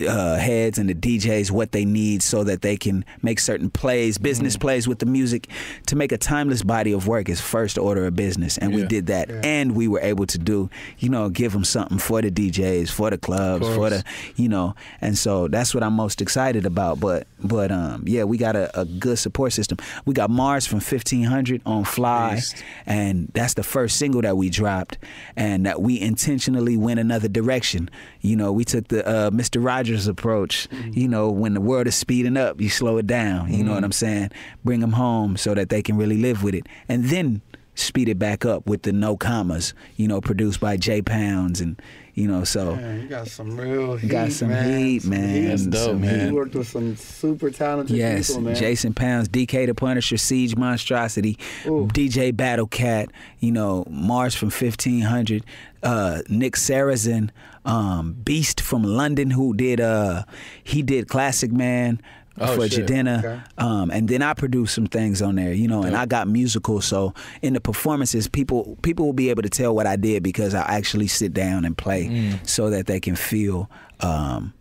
C: uh, heads and the DJs what they need so that they can make certain plays, business plays with the music. To make a timeless body of work is first order of business, and we did that. And we were able to do, you know, give them something for the DJs, for the clubs, for the, you know. And so that's what I'm most excited about. But but um yeah, we got a, a good support system. We got Mars from 1500 on Fly,
D: Beast.
C: and that's the first single that we dropped, and that we intentionally went another direction. You know, we took the uh, Mr. Rogers approach. Mm-hmm. You know, when the world is speeding up, you slow it down. You know mm-hmm. what I'm saying? Bring them home so that they can really live with it, and then speed it back up with the no commas. You know, produced by Jay Pounds, and you know, so
E: Man, you got some real heat,
C: got some
E: man.
C: heat, man.
D: That's dope,
C: Some
D: man.
E: You worked with some super talented
C: Yes,
E: people, man.
C: Jason Pounds, DK the Punisher, Siege Monstracity,
E: Ooh.
C: DJ Battle Cat, you know, Mars from 1500, uh, Nick Sarazin, um, Beast from London, who did, uh, he did Classic Man
D: Oh,
C: for
D: shit.
C: Jidenna.
E: Okay.
C: Um, and then I produced some things on there, you know, and I got musical. So in the performances, people people will be able to tell what I did because I actually sit down and play
D: Mm.
C: so that they can feel um,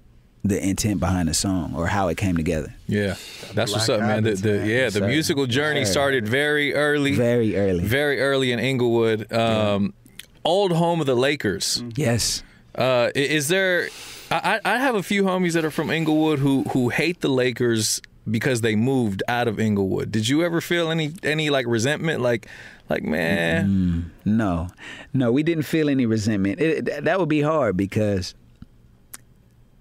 C: the intent behind the song or how it came together.
D: Yeah, that's what's up, man. The,
E: Habits,
D: the
E: man.
D: yeah, the
C: Sir.
D: musical journey started very early,
C: Very early.
D: very early in Inglewood. Um, Old home of the Lakers.
C: Yes.
D: Uh, is there? I, I have a few homies that are from Inglewood who who hate the Lakers because they moved out of Inglewood. Did you ever feel any any like resentment? Like like man,
C: No, no, we didn't feel any resentment. It- that would be hard because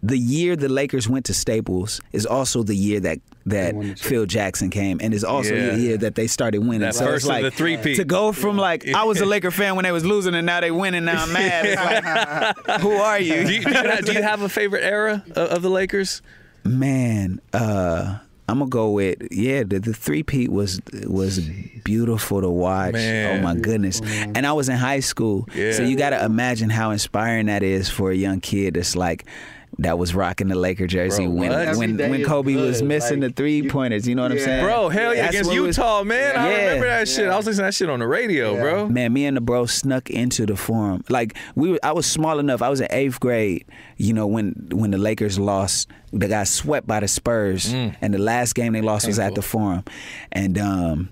C: the year the Lakers went to Staples is also the year that that
E: They won the chip.
C: Phil Jackson came, and is also
D: Yeah.
C: the year that they started winning.
D: That
C: so
D: first
C: it's
D: of
C: like
D: the three-peat.
C: to go from like I was a Laker fan when they was losing, and now they winning. Now I'm mad. It's like, who are you?
D: do you, do, you have, do you have a favorite era of, of the Lakers?
C: Man, uh, I'm gonna go with yeah. The, the three peat was was beautiful to watch.
D: Man.
C: Oh my goodness! And I was in high school,
D: Yeah.
C: so you got to imagine how inspiring that is for a young kid. That's like that was rocking the Laker jersey
D: Bro,
C: when
D: what?
E: Every
C: when
E: day
C: when
E: is
C: Kobe was missing
E: Like,
C: the three pointers. You know what I'm saying,
D: Bro, hell yeah,
C: That's
D: against
C: what it was-
D: Utah, man. I remember that shit. I was listening to that shit on the radio,
E: Yeah.
D: bro.
C: Man, me and the bro snuck into the forum. Like we, were, I was small enough. I was in eighth grade. You know when when the Lakers lost, they got swept by the Spurs, and the last game they lost was at
D: Mm.
C: The forum, and um,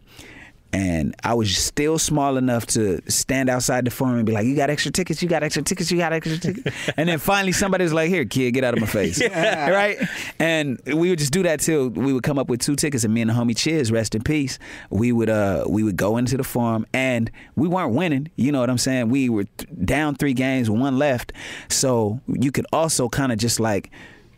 C: and I was still small enough to stand outside the forum and be like, "You got extra tickets? You got extra tickets? You got extra tickets?" and then finally somebody was like, "Here, kid, get out of my face!" right? And we would just do that till we would come up with two tickets, and me and the homie Chiz, rest in peace, we would uh we would go into the forum, and we weren't winning. You know what I'm saying? We were down three games, one left, so you could also kind of just like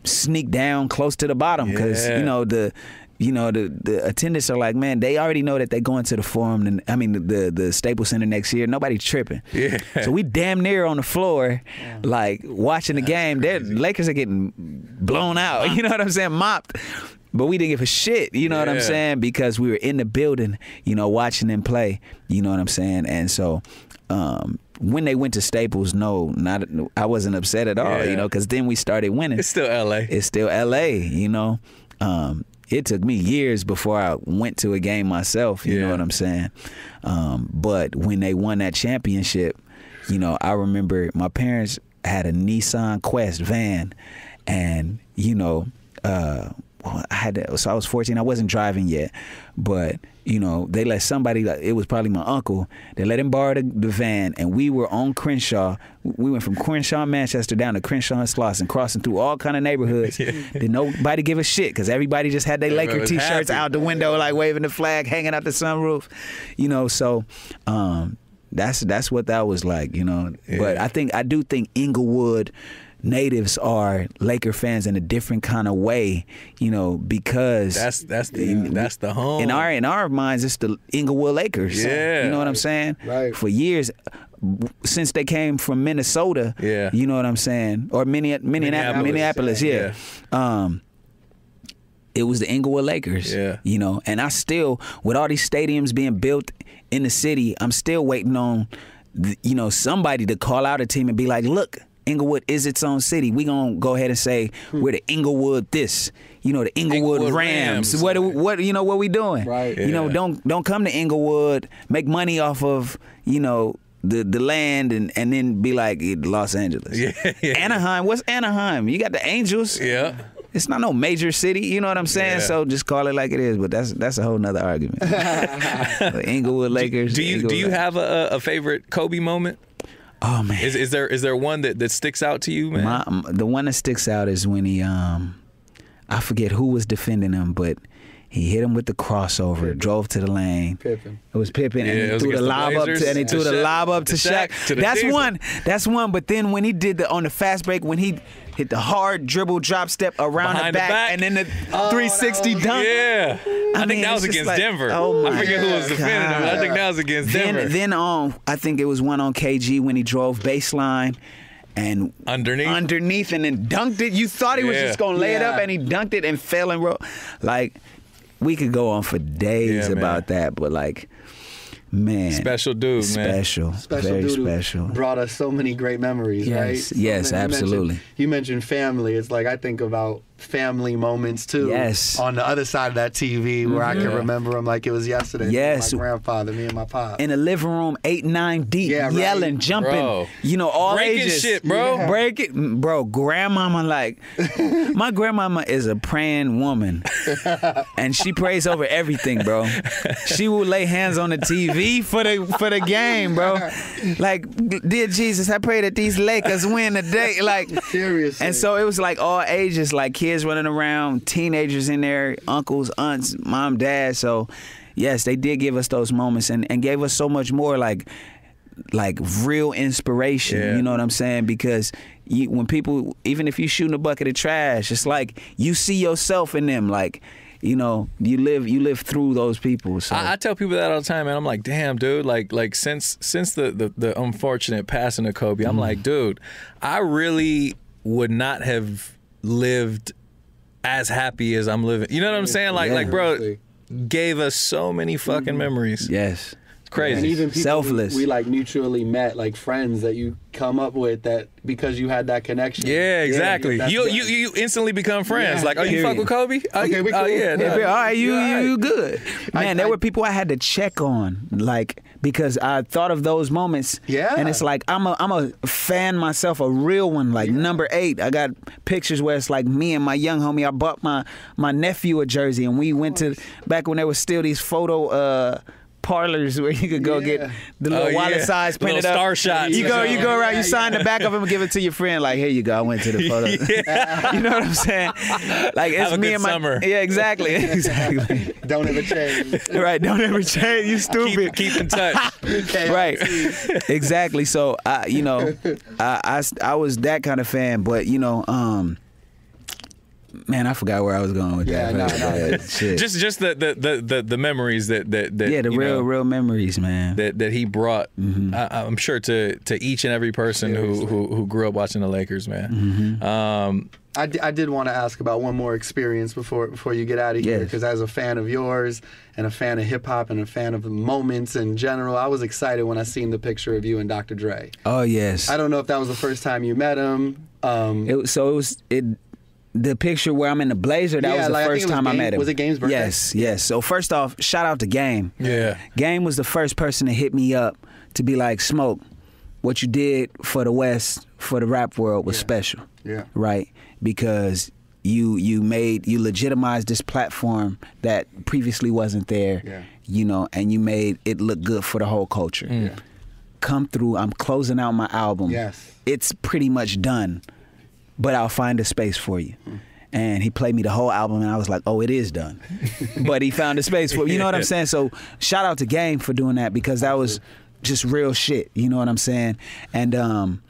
C: sneak down close to the bottom because
D: Yeah.
C: you know the you know the the attendants are like man they already know that they're going to the forum and I mean the the, the Staples Center next year. Nobody's tripping.
D: Yeah.
C: so we damn near on the floor like watching the game. They're, Lakers are getting blown out. You know what I'm saying? Mopped. But we didn't give a shit. You know what I'm saying? Because we were in the building you know watching them play. You know what I'm saying? And so um when they went to Staples, no, not I wasn't upset at all,
D: Yeah.
C: you know, because then we started winning.
D: It's still L.A.
C: it's still LA, you know. Um, it took me years before I went to a game myself, you know what I'm saying? Um, but when they won that championship, you know, I remember my parents had a Nissan Quest van and, you know, uh, well, I had to, so I was 14. I wasn't driving yet, but you know they let somebody. It was probably my uncle. They let him borrow the, the van, and we were on Crenshaw. We went from Crenshaw, Manchester, down to Crenshaw and Slauson, crossing through all kind of neighborhoods. Did nobody give a shit because everybody just had their Laker t-shirts
D: happy.
C: out the window, like waving the flag, hanging out the sunroof. You know, so. um that's that's what that was like, you know. But I think I do think Inglewood natives are Laker fans in a different kind of way, you know, because
D: That's that's the that's the home.
C: in our in our minds it's the Inglewood Lakers.
D: Yeah.
C: you know what I'm saying?
E: Right.
C: For years, since they came from Minnesota.
D: Yeah.
C: you know what I'm saying, or Minneapolis, Minneapolis,
D: Minneapolis.
C: Minneapolis yeah. Um, it was the Inglewood Lakers.
D: Yeah.
C: You know, and I still, with all these stadiums being built in the city, I'm still waiting on, th- you know, somebody to call out a team and be like, look, Inglewood is its own city. We gonna go ahead and say hmm. we're the Inglewood this. You know, the Inglewood,
D: Inglewood
C: Rams.
D: Rams.
C: What what you know what we doing?
E: Right.
C: You know, don't don't come to Inglewood, make money off of, you know, the, the land and, and then be like Los Angeles.
D: Yeah, yeah.
C: Anaheim, what's Anaheim? You got the Angels.
D: yeah.
C: It's not no major city, you know what I'm saying?
D: Yeah.
C: So just call it like it is. But that's that's a whole nother argument. Inglewood Lakers.
D: Do you do you
C: Lakers.
D: have a, a favorite Kobe moment?
C: Oh man,
D: Is is there is there one that, that sticks out to you, man?
C: My, the one that sticks out is when he um, I forget who was defending him, but he hit him with the crossover, drove to the lane.
E: Pippen.
C: It was Pippen,
D: Yeah,
C: and he threw the lob up to, and he threw the lob up to
D: Shaq. To
C: That's one. That's one. But then when he did the on the fast break, when he hit the hard dribble drop step around the
D: the
C: back,
D: back.
C: and then the
E: Oh,
C: 360
E: was-
C: dunk.
D: yeah, I, think
C: mean,
D: that was against
C: like,
D: Denver.
C: oh my I
D: forget who was defending him. I think that was against Denver.
C: Then, then on, I think it was one on KG when he drove baseline and
D: Underneath?
C: underneath, and then dunked it. You thought he was just gonna lay it up, and he dunked it and fell and rolled. Like we could go on for days
D: Yeah, man.
C: about that, but like, man,
D: Special dude, man.
C: special,
E: Special
C: very
E: dude
C: special.
E: brought us so many great memories,
C: Yes,
E: right? So
C: yes,
E: you mentioned-
C: absolutely.
E: You mentioned family. It's like I think about family moments too.
C: Yes.
E: On the other side of that TV, where I can
D: mm-hmm.
E: remember them like it was yesterday. Me and
C: Yes.
E: My grandfather, me and my pop.
C: in the living room, eight, nine deep,
E: Yeah, right.
C: yelling, jumping,
D: Bro.
C: you know, all
D: Breaking
C: ages.
D: shit, bro.
E: Yeah.
C: Break it, mm, bro. Grandmama, like, my grandmama is a praying woman, and she prays over everything, bro. She will lay hands on the TV for the for the game, bro. Like, dear Jesus, I pray that these Lakers win today. Like,
E: Seriously.
C: and so it was like all ages, like kids running around, teenagers in there, uncles, aunts, mom, dad. So, yes, they did give us those moments and, and gave us so much more, like, like real inspiration.
D: Yeah.
C: You know what I'm saying? Because you, when people, even if you shooting a bucket of trash, it's like you see yourself in them. Like, you know, you live you live through those people. So
D: I, I tell people that all the time, and I'm like, damn, dude. Like, like since since the the, the unfortunate passing of Kobe,
C: Mm.
D: I'm like, dude, I really would not have lived as happy as I'm living. You know what I'm saying? Like,
C: Yeah.
D: like, bro,
E: Seriously.
D: gave us so many fucking mm. memories.
C: yes.
D: It's crazy.
E: And even people
C: Selfless.
E: We, we like mutually met, like friends that you come up with that because you had that connection.
D: yeah, exactly.
E: that's
D: you,
E: right.
D: you you instantly become friends.
E: Yeah,
D: like, oh, you fuck with Kobe? Oh,
E: Okay,
D: you-
E: we
D: oh
E: cool.
D: yeah,
E: Yeah,
D: no.
C: Yeah, all right, you, you
D: right.
C: you good. Man, there
E: I-
C: were people I had to check on, like because I thought of those moments.
E: Yeah.
C: And it's like I'm a I'm a fan myself, a real one, like number eight. I got pictures where it's like me and my young homie. I bought my my nephew a jersey, and we went to back when there was still these photo. uh parlors where you could go
E: Yeah.
C: get the little
D: Oh,
C: wallet
D: yeah.
C: size
D: Little
C: printed up.
D: star shots
C: You go, you go around, you sign the back of them and give it to your friend. Like, here you go. I went to the photo. you know what I'm saying? Like it's
D: Have a
C: me
D: good
C: and my
D: summer.
C: yeah, exactly, exactly.
E: Don't ever change.
C: right. Don't ever change. You stupid.
D: Keep, keep in touch.
C: right exactly so i you know I, I I was that kind of fan but you know um man i forgot where i was going with
E: Yeah,
C: that
E: no, no.
C: Shit.
D: just just the, the the the the memories that that, that
C: yeah the
D: you
C: real
D: know,
C: real memories man
D: that that he brought.
C: Mm-hmm.
D: I, I'm sure to to each and every person who, who who grew up watching the Lakers, man.
C: Mm-hmm.
D: Um,
E: I, I did want to ask about one more experience before before you get out of here
C: Yes.
E: because as a fan of yours and a fan of hip hop and a fan of the moments in general, I was excited when I seen the picture of you and Dr. Dre.
C: oh yes
E: I don't know if that was the first time you met him. Um,
C: it, was- so it was it the picture where I'm in the blazer, that
E: Yeah,
C: was the
E: like,
C: first
E: it was
C: time I met him.
E: was it Game's birthday?
C: Yes, yes. So first off, shout out to Game.
D: Yeah.
C: Game was the first person to hit me up to be like, Smoke, what you did for the West, for the rap world was special.
E: Yeah.
C: Right? Because you you made you legitimized this platform that previously wasn't there.
E: Yeah.
C: You know, and you made it look good for the whole culture. Mm. Yeah. Come through, I'm closing out my album.
E: Yes.
C: It's pretty much done but I'll find a space for you. And he played me the whole album, and I was like, "Oh, it is done." but he found a space for you know what I'm saying. So shout out to Game for doing that because that was just real shit. You know what I'm saying? And um,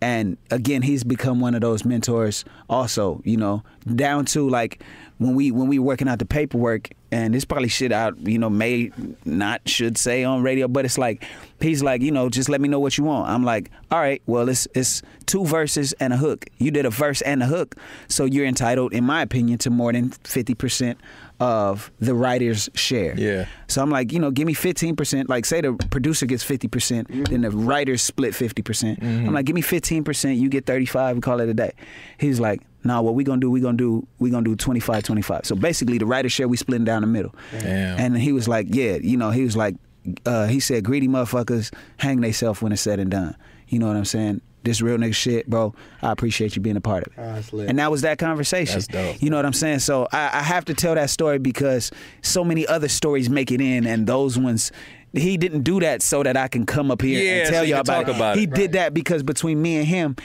C: and again, he's become one of those mentors. Also, you know, down to like when we when we working out the paperwork, and it's probably shit out. You know, may not should say on radio, but it's like he's like, you know, just let me know what you want. I'm like, all right, well, it's it's two verses and a hook. You did a verse and a hook, so you're entitled, in my opinion, to more than fifty percent of the writer's share.
D: Yeah.
C: So I'm like, you know, give me 15%. Like, say the producer gets 50%, percent then the writers split 50%. percent mm-hmm. I'm like, give me 15%, you get 35, we call it a day. He's like, nah, what we gonna do, we gonna do, we gonna do 25, 25. So basically the writer's share, we splitting down the middle.
D: Damn.
C: And he was like, yeah, you know, he was like, uh, he said, greedy motherfuckers hang theyself when it's said and done. You know what I'm saying? This real nigga shit, bro. I appreciate you being a part of it.
E: Ah.
C: And that was that conversation.
D: That's dope.
C: You know what I'm saying? So I, I have to tell that story because so many other stories make it in, and those ones. He didn't do that so that I can come up here
D: Yeah,
C: and tell
D: you
C: y'all
D: can
C: about
D: talk
C: it.
D: about
C: he
D: it.
C: did that because between me and him,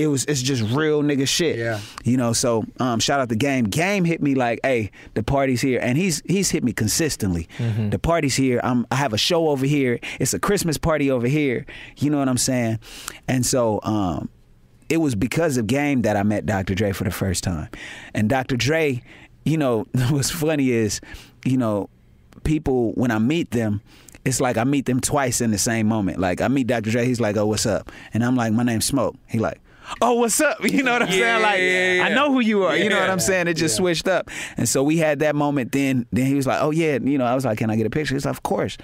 C: it was it's just real nigga shit.
E: Yeah.
C: You know, so um, shout out the game. Game hit me like, hey, the party's here, and he's he's hit me consistently.
D: Mm-hmm.
C: The party's here. I'm I have a show over here. It's a Christmas party over here. You know what I'm saying? And so um, it was because of game that I met Dr. Dre for the first time. And Dr. Dre, you know, what's funny is, you know, people when I meet them, it's like I meet them twice in the same moment. Like I meet Dr. Dre, he's like, "Oh, what's up?" And I'm like, "My name's Smoke." He like, "Oh, what's up?" You know what I'm
D: Yeah,
C: saying? Like,
D: yeah, yeah.
C: I know who you are. You know what I'm saying? It just switched up. And so we had that moment. Then, then he was like, "Oh yeah," you know. I was like, "Can I get a picture?" He's like, "Of course."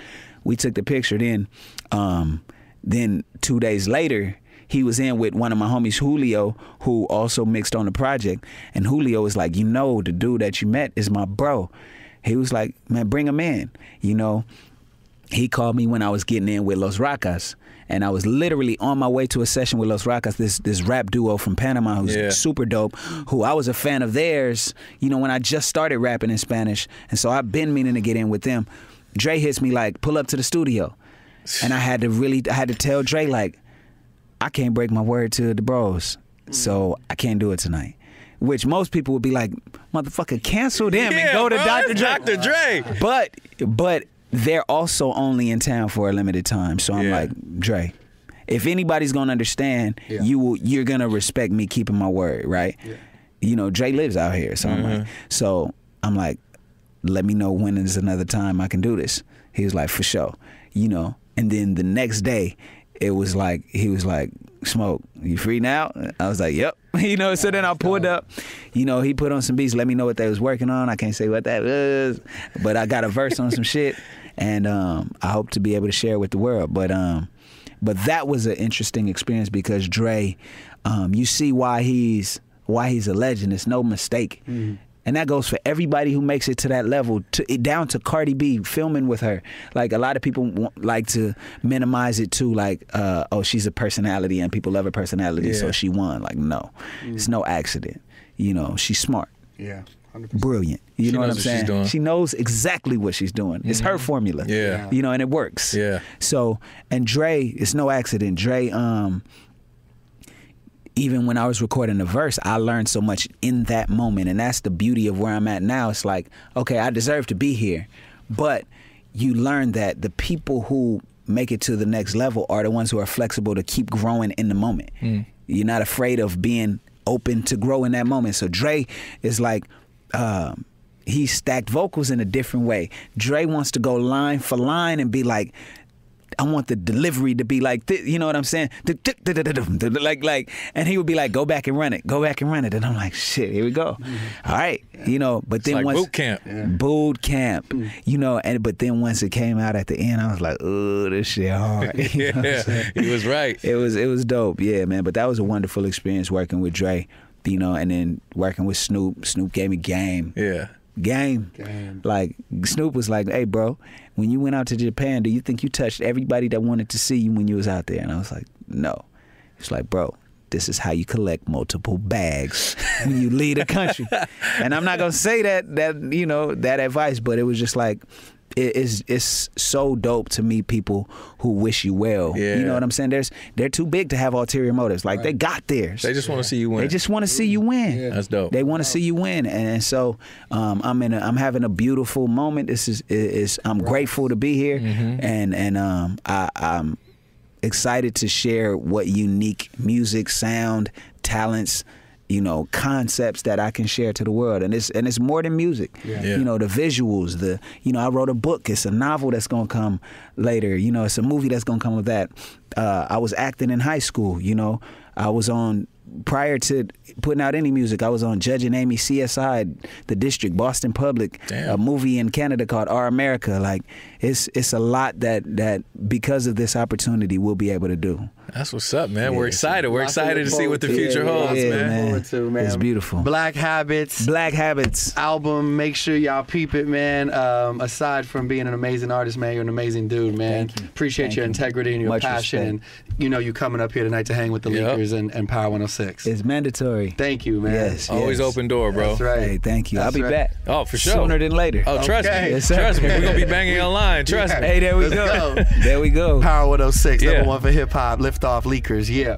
C: We took the picture. Then, um, then two days later, he was in with one of my homies, Julio, who also mixed on the project. And Julio was like, "You know, the dude that you met is my bro." He was like, "Man, bring him in." You know, he called me when I was getting in with Los Rakas. And I was literally on my way to a session with Los Rakas, this this rap duo from Panama who's
D: Yeah.
C: super dope, who I was a fan of theirs, you know, when I just started rapping in Spanish. And so I've been meaning to get in with them. Dre hits me like, pull up to the studio. And I had to really I had to tell Dre like, I can't break my word to the bros. So I can't do it tonight. Which most people would be like, motherfucker, cancel them and go to
D: bro,
C: Dr. Dre.
D: Dr. Dre.
C: But but they're also only in town for a limited time. So I'm
D: Yeah.
C: like, Dre, if anybody's gonna understand,
E: Yeah.
C: you will you're gonna respect me keeping my word, right? You know, Dre lives out here. So I'm like mm-hmm. so I'm like, let me know when is another time I can do this. He was like, for sure. You know. And then the next day, it was like he was like, Smoke, you free now? I was like, Yep. you know, so then I pulled up, you know, he put on some beats, let me know what they was working on. I can't say what that was, but I got a verse on some shit. And um, I hope to be able to share it with the world. But um, but that was an interesting experience because Dre, um, you see why he's why he's a legend. It's no mistake. And that goes for everybody who makes it to that level, to down to Cardi B filming with her. Like a lot of people want, like to minimize it too, like, uh, oh, she's a personality and people love her personality, so she won. Like, no, it's no accident. You know, she's smart.
E: Yeah, 100%.
C: brilliant. You
D: She
C: know what I'm
D: what she's
C: saying?
D: doing.
C: She knows exactly what she's doing. It's her formula.
D: Yeah.
C: You know, and it works.
D: Yeah.
C: So, and Dre, it's no accident. Dre, um, even when I was recording the verse, I learned so much in that moment. And that's the beauty of where I'm at now. It's like, okay, I deserve to be here. But you learn that the people who make it to the next level are the ones who are flexible to keep growing in the moment. You're not afraid of being open to grow in that moment. So Dre is like, um, he stacked vocals in a different way. Dre wants to go line for line and be like, I want the delivery to be like this, you know what I'm saying? Like like and he would be like, go back and run it, go back and run it. And I'm like, shit, here we go. Mm-hmm. All right. You know, but then
D: like
C: once
D: boot camp.
C: boot camp, mm. you know, and but then once it came out at the end, I was like, oh, this shit hard. You know what I'm saying?
D: Yeah, he was right.
C: It was it was dope, yeah, man. But that was a wonderful experience working with Dre, you know, and then working with Snoop. Snoop gave me game
D: Yeah.
C: Game.
E: Game.
C: Like Snoop was like, "Hey, bro, when you went out to Japan, do you think you touched everybody that wanted to see you when you was out there?" And I was like, "No." It's like, "Bro, this is how you collect multiple bags when you leave a country." and I'm not gonna say that that you know that advice, but it was just like. It- It's it's so dope to meet people who wish you well. You know what I'm saying? There's they're too big to have ulterior motives. Like they got theirs.
D: They just want to see you win.
C: They just want to see you win.
D: That's dope.
C: They want to see you win, and, and so um, I'm in. A, I'm having a beautiful moment. This is is I'm grateful to be here,
D: Mm-hmm.
C: and and um, I, I'm excited to share what unique music, sound, talents. You know concepts that I can share to the world, and it's and it's more than music.
D: Yeah.
C: You know the visuals, the you know I wrote a book. It's a novel that's gonna come later. You know it's a movie that's gonna come with that. Uh, I was acting in high school. You know I was on prior to putting out any music, I was on Judging Amy CSI, The District, Boston Public,
D: Damn.
C: a movie in Canada called Our America. Like it's it's a lot that that because of this opportunity we'll be able to do.
D: That's what's up, man. We're excited. We're excited to see what the future
E: Yeah,
D: holds,
C: yeah,
D: man.
C: man.
E: To, man.
C: It's beautiful.
E: Black Habits.
C: Black Habits.
E: album. Make sure y'all peep it, man. Um, aside from being an amazing artist, man, you're an amazing dude, man.
C: Thank you.
E: Appreciate
C: Thank
E: your
C: you.
E: integrity and your
C: Much
E: passion, and you know you coming up here tonight to hang with the
D: Yep.
E: Leakers and, and Power 106.
C: It's mandatory.
E: Thank you, man.
C: Yes.
D: Always
C: yes.
D: open door, bro.
E: That's right.
C: Hey, thank you. I'll be
E: right.
C: back.
D: Oh, for sure.
C: Sooner than later.
D: Oh, trust
E: Okay.
D: me.
C: Yes,
D: trust me. We're gonna be banging online. Trust me.
C: Hey, there we go.
E: go.
C: there we go.
E: Power 106,
D: Yeah.
E: number one for hip hop. Lift off Leakers. Yeah.